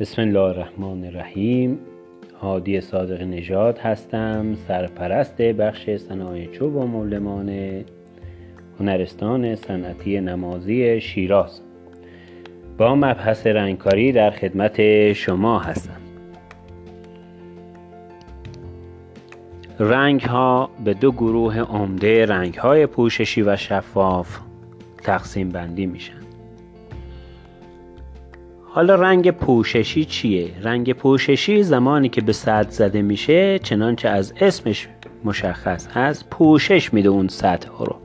بسم الله الرحمن الرحیم. هادی صادق نژاد هستم سرپرست بخش صنایع چوب و مولمان هنرستان صنعتی نمازی شیراز. با مبحث رنگکاری در خدمت شما هستم. رنگ ها به دو گروه عمده رنگ های پوششی و شفاف تقسیم بندی میشن. حالا رنگ پوششی چیه؟ رنگ پوششی زمانی که به سطح زده میشه چنانچه از اسمش مشخص هست. پوشش میده اون سطح رو.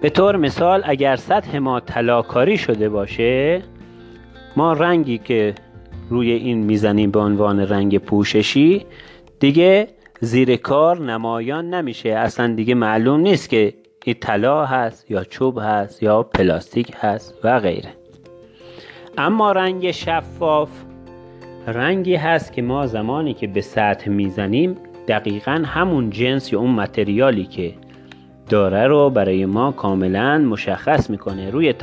به طور مثال اگر سطح ما تلاکاری شده باشه ما رنگی که روی این می‌زنیم به عنوان رنگ پوششی دیگه زیر کار نمایان نمیشه. اصلا دیگه معلوم نیست که این طلا هست یا چوب هست یا پلاستیک هست و غیره. اما رنگ شفاف رنگی هست که ما زمانی که به سطح می‌زنیم دقیقا همون جنس یا اون متریالی که داره رو برای ما کاملا مشخص می‌کنه. روی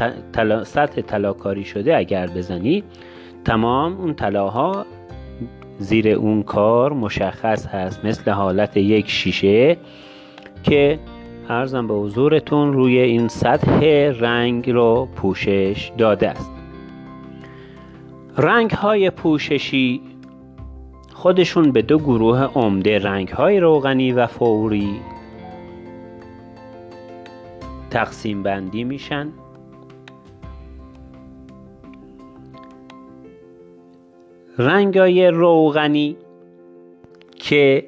سطح طلاکاری شده اگر بزنی تمام اون طلاها زیر اون کار مشخص هست. مثل حالت یک شیشه که ارزم به حضورتون روی این سطح رنگ رو پوشش داده است. رنگ های پوششی خودشون به دو گروه عمده رنگ های روغنی و فوری تقسیم بندی میشن. رنگ های روغنی که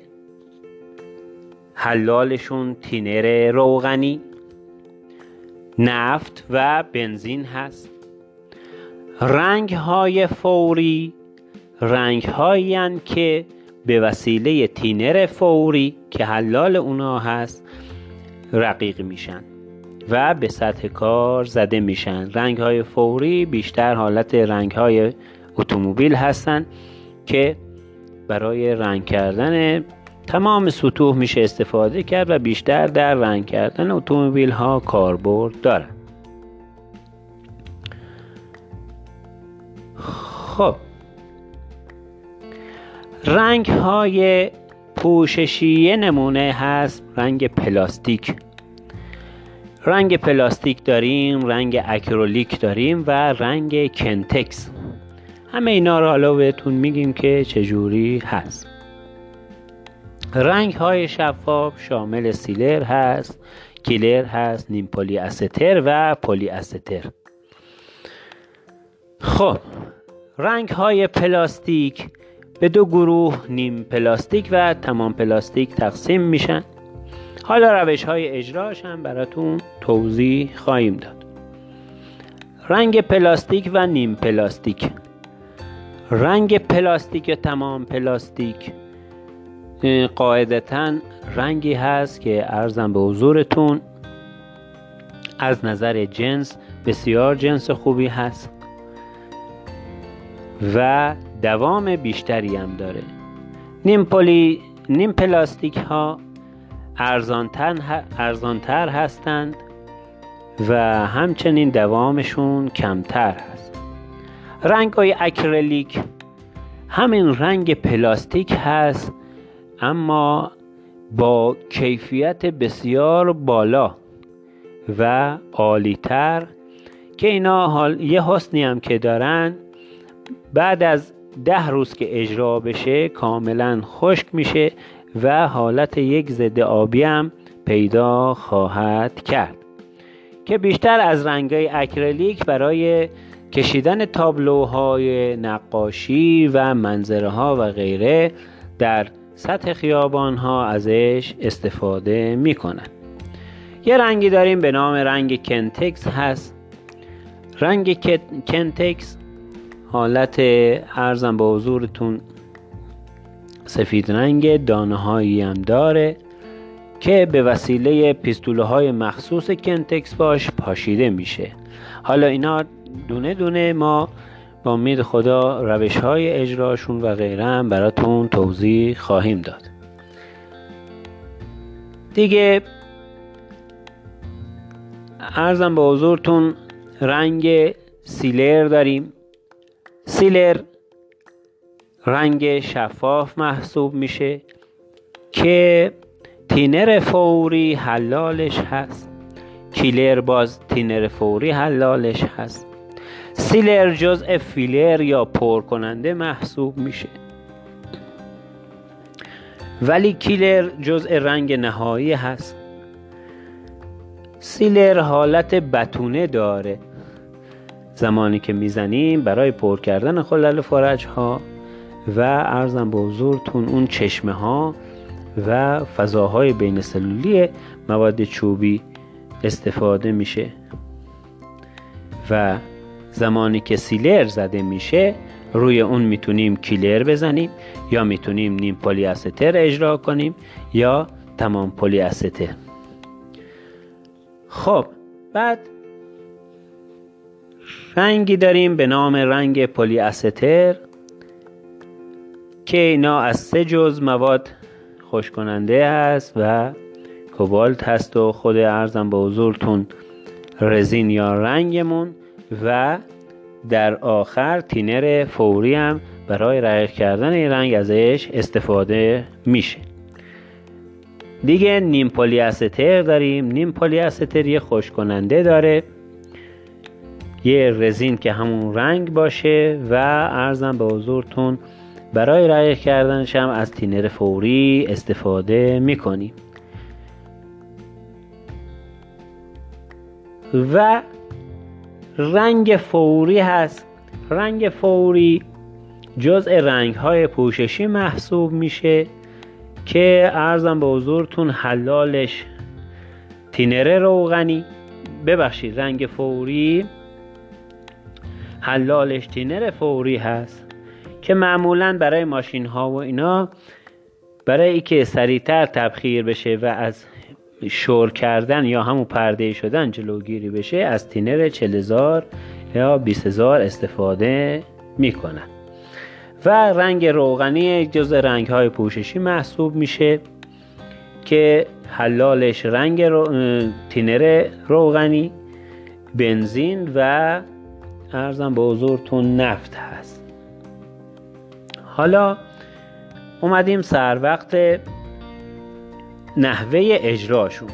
حلالشون تینر روغنی. نفت و بنزین هست. رنگ های فوری رنگ هایی که به وسیله تینر فوری که حلال اونا هست رقیق میشن و به سطح کار زده میشن. رنگ های فوری بیشتر حالت رنگ های اتومبیل هستند که برای رنگ کردن تمام سطوح میشه استفاده کرد و بیشتر در رنگ کردن اتومبیل ها کاربرد دارن خب. رنگ های پوششی نمونه هست رنگ پلاستیک. رنگ پلاستیک داریم رنگ اکریلیک داریم و رنگ کنتکس. همه اینا رو حالا بهتون میگیم که چجوری هست. رنگ های شفاف شامل سیلر هست کیلر هست نیم پلی استر و پلی استر خب رنگ های پلاستیک. به دو گروه نیم پلاستیک و تمام پلاستیک تقسیم میشن. حالا روش های اجراش هم براتون توضیح خواهیم داد. رنگ پلاستیک و نیم پلاستیک. رنگ پلاستیک یا تمام پلاستیک. قاعدتا رنگی هست که عرضم به حضورتون. از نظر جنس بسیار جنس خوبی هست و دوام بیشتری هم داره. نیم, پلی، نیم پلاستیک ها ارزانتر هستند و همچنین دوامشون کمتر هست. رنگ های اکریلیک همین رنگ پلاستیک هست اما با کیفیت بسیار بالا و عالیتر که اینا حال یه حسنی هم که دارن بعد از ده روز که اجرا بشه کاملا خشک میشه و حالت یک ضد آبی هم پیدا خواهد کرد. که بیشتر از رنگای اکریلیک برای کشیدن تابلوهای نقاشی و منظره ها و غیره در سطح خیابان ها ازش استفاده می‌کنن. یه رنگی داریم به نام رنگ کنتکس هست. رنگ کنتکس حالت ارزم به حضورتون سفید رنگ دانه هایی هم داره که به وسیله پیستوله های مخصوص کنتکس باش پاشیده میشه. حالا اینا دونه دونه ما با امید خدا روش های اجراشون و غیره هم براتون توضیح خواهیم داد. دیگه ارزم به حضورتون رنگ سیلر داریم. سیلر رنگ شفاف محسوب میشه که تینر فوری حلالش هست. کیلر باز تینر فوری حلالش هست. سیلر جزء فیلر یا پر کننده محسوب میشه. ولی کیلر جزء رنگ نهایی هست. سیلر حالت بتونه داره. زمانی که می‌زنیم برای پر کردن خلل فرج ها و ارزم به حضورتون اون چشمه ها و فضاهای بین سلولی مواد چوبی استفاده میشه. و زمانی که سیلر زده میشه روی اون می‌تونیم کیلر بزنیم یا می‌تونیم نیم پلی استر اجرا کنیم یا تمام پلی استر خب بعد رنگی داریم به نام رنگ پلی استر که اینا از سه جزء مواد خشک کننده هست و کبالت هست و خود عرضم به حضورتون رزین یا رنگمون. و در آخر تینر فوری هم برای رقیق کردن این رنگ ازش استفاده میشه. دیگه نیم پلی استر داریم. نیم پلی استر یه خشک کننده داره. یه رزین که همون رنگ باشه و عرضم به حضورتون برای رقیق کردنش هم از تینر فوری استفاده می‌کنیم. و رنگ فوری هست. رنگ فوری جزء رنگ های پوششی محسوب میشه که ارزم به حضورتون حلالش تینر روغنی. ببخشید رنگ فوری حلالش تینر فوری هست که معمولا برای ماشین ها و اینا برای اینکه سریعتر تبخیر بشه و از شور کردن یا همون پرده شدن جلوگیری بشه از تینر 40000 یا 20000 استفاده می‌کنن. و رنگ روغنی جز رنگ های پوششی محسوب میشه که حلالش رنگ رو... تینر روغنی بنزین و ارزم به حضورتون نفت هست. حالا اومدیم سر وقت نحوه اجراشون.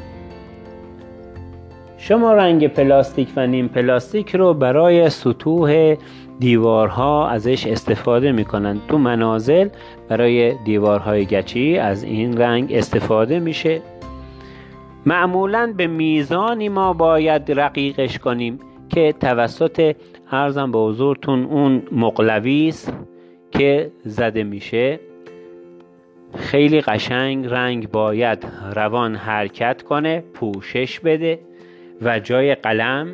شما رنگ پلاستیک و نیم پلاستیک رو برای سطوح دیوارها ازش استفاده می‌کنن. تو منازل برای دیوارهای گچی از این رنگ استفاده میشه. معمولا به میزانی ما باید رقیقش کنیم که توسط ارزم به حضورتون اون مقلویست که زده میشه. خیلی قشنگ رنگ باید روان حرکت کنه پوشش بده و جای قلم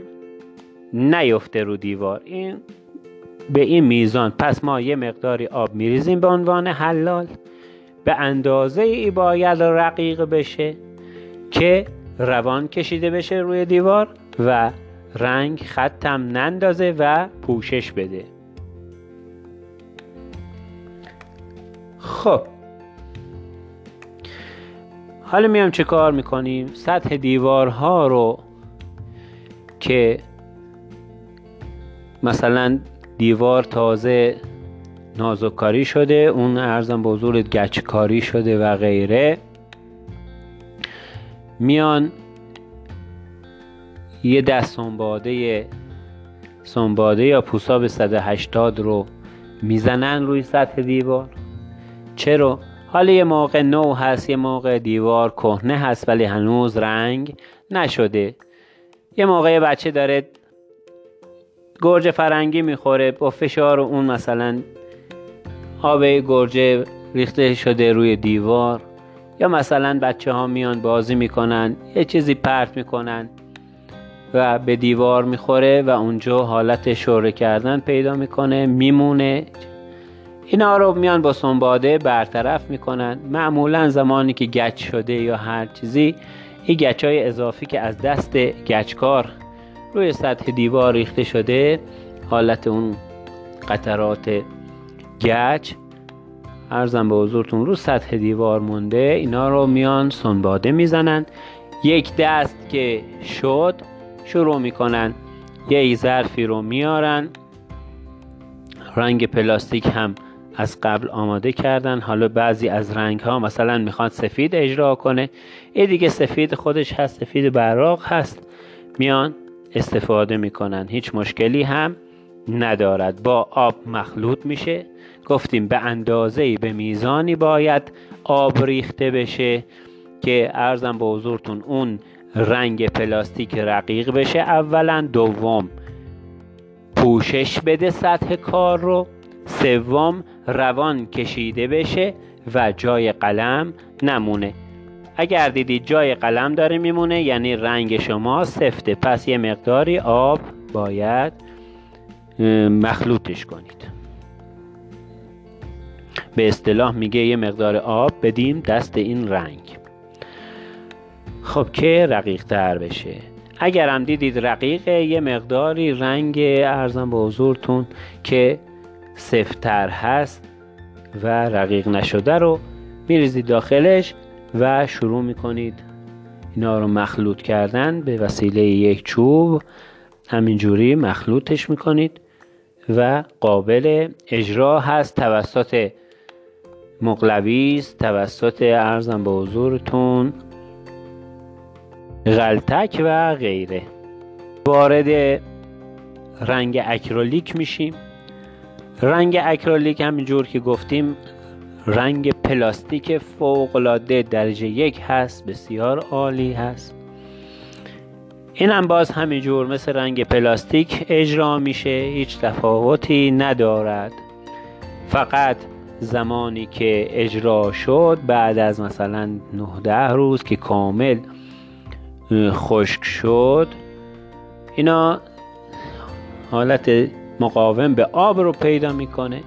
نیفته رو دیوار. این به این میزان. پس ما یه مقداری آب میریزیم به عنوان حلال. به اندازه ای باید رقیق بشه که روان کشیده بشه روی دیوار و رنگ خطم نندازه و پوشش بده. خب حالا میام چه کار می‌کنیم؟ سطح دیوارها رو که مثلا دیوار تازه نازکاری شده اون ارزم به حضور گچکاری شده و غیره میان یه دست سنباده سنباده یا پوساب 180 رو می‌زنن روی سطح دیوار. چرا؟ حالا یه موقع نو هست یه موقع دیوار کهنه هست ولی هنوز رنگ نشده. یه موقع بچه داره گرجه فرنگی می‌خوره با فشار اون مثلا آب گرجه ریخته شده روی دیوار. یا مثلا بچه ها میان بازی می‌کنن یه چیزی پرت می‌کنن و به دیوار می‌خوره و اونجا حالت شوره کردن پیدا می‌کنه میمونه. اینا رو میان با سنباده برطرف می‌کنن. معمولا زمانی که گچ شده یا هر چیزی این گچ های اضافی که از دست گچکار روی سطح دیوار ریخته شده حالت اون قطرات گچ ارزم به حضورتون رو سطح دیوار مونده. اینا رو میان سنباده می‌زنن. یک دست که شد شروع می‌کنن. یه ظرفی رو میارن. رنگ پلاستیک هم از قبل آماده کردن. حالا بعضی از رنگ ها مثلا می‌خواد سفید اجرا کنه. این دیگه سفید خودش هست سفید براق هست. میان استفاده می‌کنن. هیچ مشکلی هم ندارد. با آب مخلوط میشه. گفتیم به اندازه به میزانی باید آب ریخته بشه که ارزم به حضورتون اون رنگ پلاستیک رقیق بشه. اولا دوم پوشش بده سطح کار رو. سوم روان کشیده بشه و جای قلم نمونه. اگر دیدید جای قلم داره میمونه یعنی رنگ شما سفته. پس یه مقداری آب باید مخلوطش کنید. به اصطلاح میگه یه مقدار آب بدیم دست این رنگ. خب که رقیق تر بشه. اگر هم دیدید رقیقه یه مقداری رنگ ارزم به حضورتون که سفتر هست و رقیق نشده رو میریزید داخلش و شروع می‌کنید. اینا رو مخلوط کردن به وسیله یک چوب. همینجوری مخلوطش می‌کنید و قابل اجرا هست. توسط مقلویز توسط عرضم به حضورتون غلطک و غیره. وارد رنگ اکریلیک میشیم. رنگ اکریلیک همینجور که گفتیم رنگ پلاستیک فوقالعاده درجه یک هست بسیار عالی هست. این هم باز همینجور مثل رنگ پلاستیک اجرا میشه هیچ تفاوتی ندارد. فقط زمانی که اجرا شد بعد از مثلا 19 روز که کامل خشک شد اینا حالت مقاوم به آب رو پیدا می‌کنه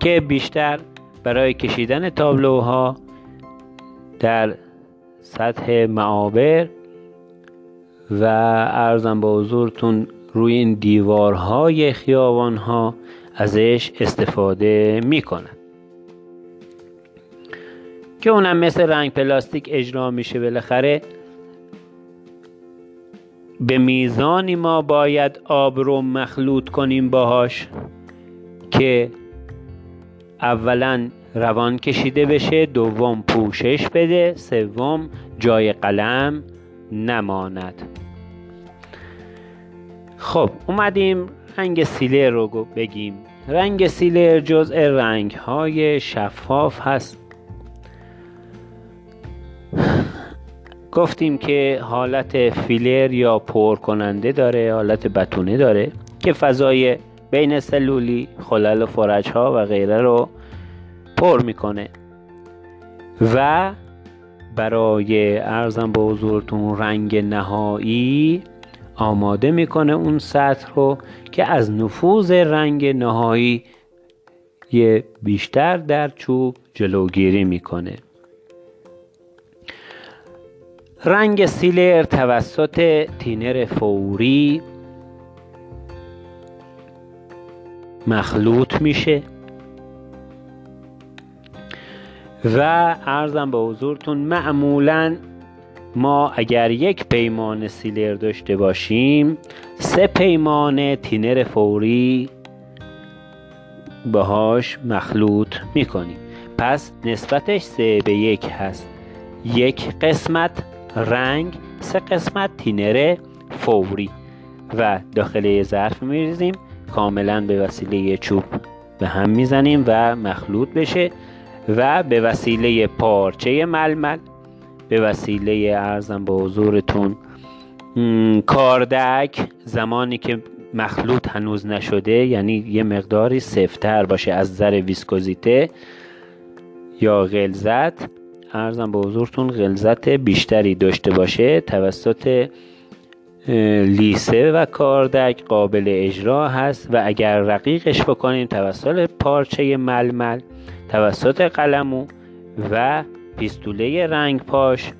که بیشتر برای کشیدن تابلوها در سطح معابر و ارزم به حضورتون روی این دیوارهای خیابانها ازش استفاده می‌کنن. که اونم مثل رنگ پلاستیک اجرا میشه بالاخره. به میزانی ما باید آب رو مخلوط کنیم باهاش که اولا روان کشیده بشه دوم پوشش بده سوم جای قلم نماند. خب اومدیم رنگ سیلر رو بگیم. رنگ سیلر جزء رنگ های شفاف هست. گفتیم که حالت فیلر یا پر کننده داره حالت بتونه داره که فضای بین سلولی خلل و فرج ها و غیره رو پر می‌کنه. و برای ارزم به حضورتون رنگ نهایی آماده می‌کنه اون سطح رو که از نفوذ رنگ نهایی بیشتر در چوب جلوگیری می‌کنه. رنگ سیلر توسط تینر فوری مخلوط میشه. و ارزم به حضورتون معمولا ما اگر یک پیمان سیلر داشته باشیم سه پیمان تینر فوری باهاش مخلوط می‌کنیم. پس نسبتش سه به یک هست. یک قسمت رنگ سه قسمت تینر فوری و داخل ظرف میریزیم. کاملا به وسیله چوب به هم می‌زنیم و مخلوط بشه و به وسیله پارچه ململ به وسیله ارزم به حضورتون کاردک زمانی که مخلوط هنوز نشده یعنی یه مقداری سفتر باشه از ذر ویسکوزیته یا غلظت. ارزم به حضورتون غلظت بیشتری داشته باشه توسط لیسه و کاردک قابل اجرا هست و اگر رقیقش بکنیم توسط پارچه ململ توسط قلمو و پیستوله رنگ پاش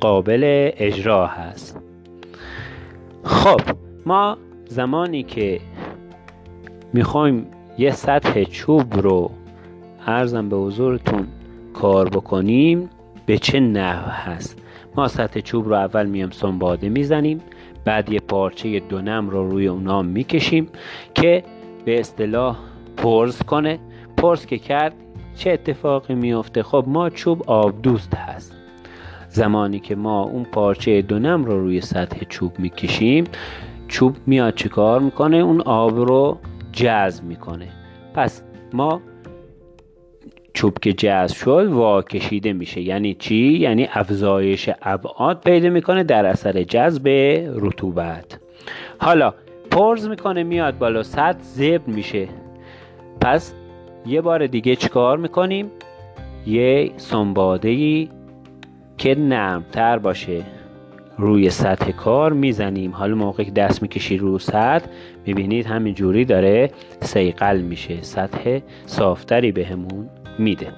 قابل اجرا هست. خب ما زمانی که می‌خوایم یه سطح چوب رو ارزم به حضورتون کار بکنیم به چه نحو هست؟ ما سطح چوب رو اول میام سنباده می‌زنیم بعد یه پارچه دونم رو روی اونا می‌کشیم که به اصطلاح پرز کنه. پرز که کرد چه اتفاقی میفته؟ خب ما چوب آب دوست هست. زمانی که ما اون پارچه دونم رو روی سطح چوب می‌کشیم چوب میاد چیکار می‌کنه؟ اون آب رو جذب می‌کنه. پس ما چوب که جذب شد وا کشیده میشه. یعنی چی؟ یعنی افزایش ابعاد پیدا می‌کنه در اثر جذب رطوبت. حالا پرز می‌کنه میاد بالا سطح زبر میشه. پس یه بار دیگه چیکار می‌کنیم؟ یه سنباده ای که نرمتر باشه. روی سطح کار می‌زنیم. حالا موقع که دست می‌کشی رو سطح می‌بینید همین جوری داره سیقل میشه. سطح صافتری بهمون میده.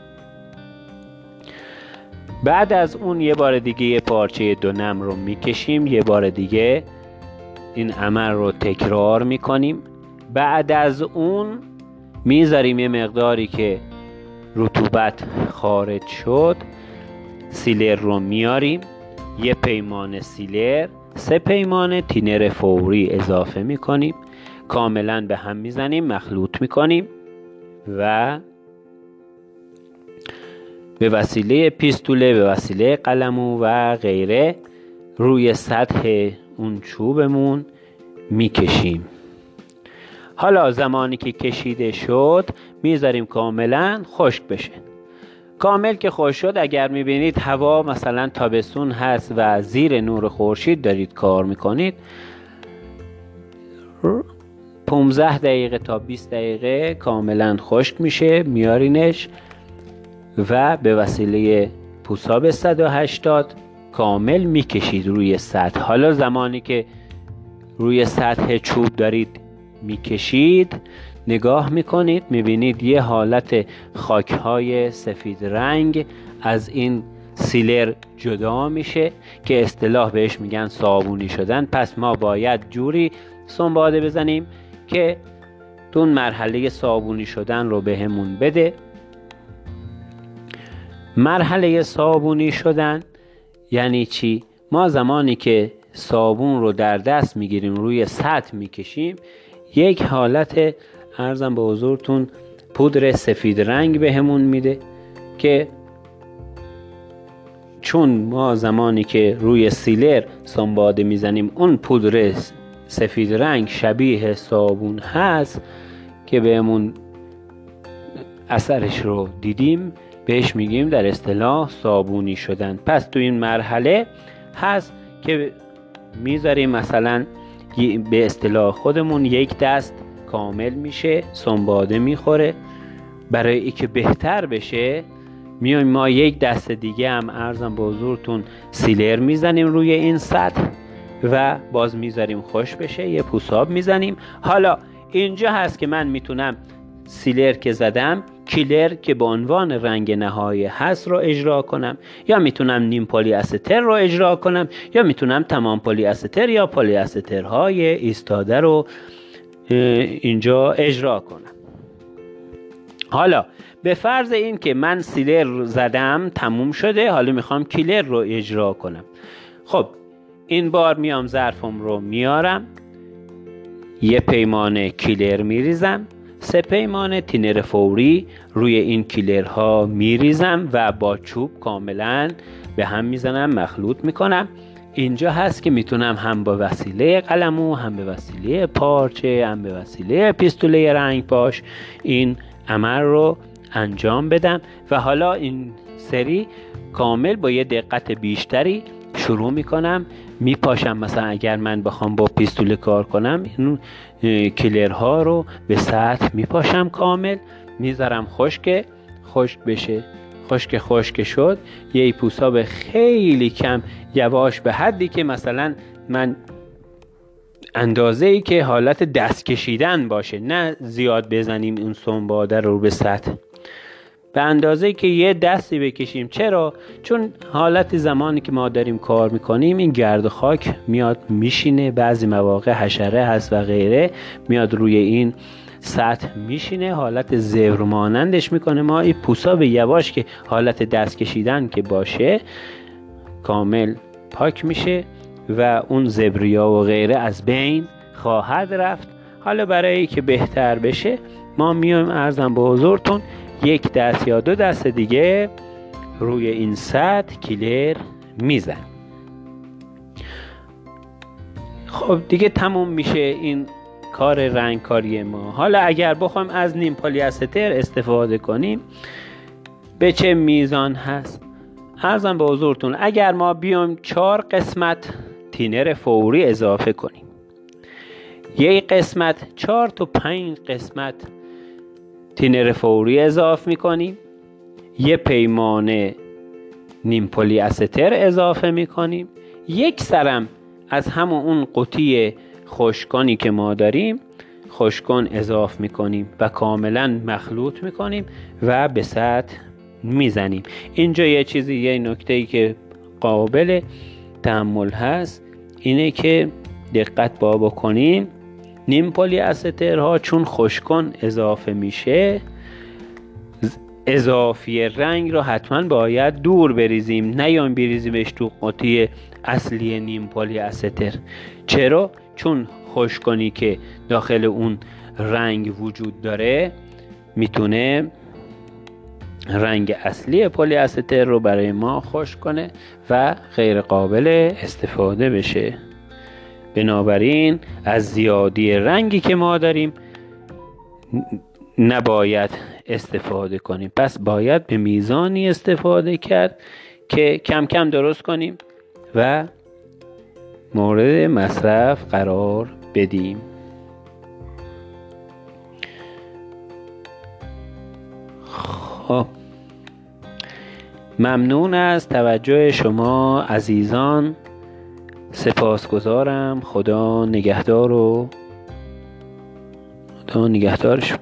بعد از اون یه بار دیگه یه پارچه دونم رو می‌کشیم یه بار دیگه این عمل رو تکرار می‌کنیم. بعد از اون می‌ذاریم یه مقداری که رطوبت خارج شد سیلر رو میاریم یه پیمان سیلر سه پیمان تینر فوری اضافه می‌کنیم. کاملا به هم می‌زنیم مخلوط می‌کنیم و به وسیله پیستوله به وسیله قلمو و غیره روی سطح اون چوبمون می‌کشیم. حالا زمانی که کشیده شد می‌ذاریم کاملا خشک بشه. کامل که خوش شد اگر می‌بینید هوا مثلا تابستون هست و زیر نور خورشید دارید کار می‌کنید 15 دقیقه تا 20 دقیقه کاملا خشک میشه میارینش. و به وسیله پوساب 180 کامل می‌کشید روی سطح. حالا زمانی که روی سطح چوب دارید می‌کشید نگاه می‌کنید می‌بینید یه حالت خاکهای سفید رنگ از این سیلر جدا میشه که اصطلاح بهش میگن صابونی شدن. پس ما باید جوری سنباده بزنیم که تون مرحله صابونی شدن رو بهمون به بده. مرحله صابونی شدن یعنی چی؟ ما زمانی که صابون رو در دست می‌گیریم روی سطح می‌کشیم یک حالت ارزم به حضورتون پودر سفید رنگ بهمون میده که چون ما زمانی که روی سیلر سنباده می‌زنیم اون پودر سفید رنگ شبیه صابون هست که بهمون اثرش رو دیدیم بهش میگیم در اصطلاح صابونی شدن. پس تو این مرحله هست که می‌ذاریم مثلا به اصطلاح خودمون یک دست کامل میشه سنباده می‌خوره. برای اینکه بهتر بشه میایم ما یک دست دیگه هم ارزم به حضورتون سیلر می‌زنیم روی این سطح و باز می‌ذاریم خوش بشه یه پوساب می‌زنیم. حالا اینجا هست که من می‌تونم سیلر که زدم کیلر که به عنوان رنگ نهایی هست رو اجرا کنم. یا می‌تونم نیم پلی استر رو اجرا کنم یا می‌تونم تمام پلی استر یا پلی های ایستاده رو اینجا اجرا کنم. حالا به فرض این که من سیلر زدم تموم شده حالا می‌خوام کیلر رو اجرا کنم. خب این بار میام ظرفم رو میارم یه پیمان کیلر میریزم. سه پیمان تینر فوری روی این کیلرها میریزم و با چوب کاملا به هم می‌زنم مخلوط می‌کنم. اینجا هست که می‌تونم هم با وسیله قلمو هم به وسیله پارچه هم به وسیله پیستوله رنگ پاش این عمل رو انجام بدم. و حالا این سری کامل با یه دقت بیشتری شروع می‌کنم میپاشم. مثلا اگر من بخوام با پیستول کار کنم این کلرها رو به سطح میپاشم کامل. می‌ذارم خشک خشک بشه. خشک خشک شد. یه پوساب خیلی کم یواش به حدی که مثلا من اندازه ای که حالت دست کشیدن باشه. نه زیاد بزنیم اون سنباده رو به سطح. به اندازه که یه دستی بکشیم. چرا؟ چون حالت زمانی که ما داریم کار می‌کنیم این گرد خاک میاد میشینه. بعضی مواقع حشره هست و غیره میاد روی این سطح میشینه. حالت زبر مانندش می‌کنه. ما این پوسا به یواش که حالت دست کشیدن که باشه کامل پاک میشه و اون زبریا و غیره از بین خواهد رفت. حالا برای که بهتر بشه ما میایم. ارزم به حضورتون یک دست یا دو دست دیگه روی این سطح کلر میزن. خب دیگه تموم میشه این کار رنگکاری ما. حالا اگر بخوایم از نیم پلیاستر استفاده کنیم به چه میزان هست؟ ارزم به حضورتون اگر ما بیایم چهار قسمت تینر فوری اضافه کنیم. یک قسمت چهار تا پنج قسمت تینر فوری اضافه می‌کنیم. یه پیمانه نیم پلی استر اضافه می‌کنیم. یک سرم از همون اون قوطی خشکانی که ما داریم خشکان اضاف می‌کنیم و کاملا مخلوط می‌کنیم و به سطح می‌زنیم. اینجا یه چیزی یه نکته ای که قابل تامل هست اینه که دقت با بکنیم نیم پلی استرها چون خشک‌کن اضافه میشه اضافی رنگ رو حتما باید دور بریزیم نیایم بریزیمش تو قاطی اصلی نیم پلی استر چرا؟ چون خشک‌کنی که داخل اون رنگ وجود داره می‌تونه رنگ اصلی پلی استر رو برای ما خوش کنه و غیر قابل استفاده بشه. بنابراین از زیادی رنگی که ما داریم نباید استفاده کنیم. پس باید به میزانی استفاده کرد که کم کم درست کنیم و مورد مصرف قرار بدیم. خب. ممنون از توجه شما عزیزان. سپاسگزارم. خدا نگهدار و خدا نگهدارش.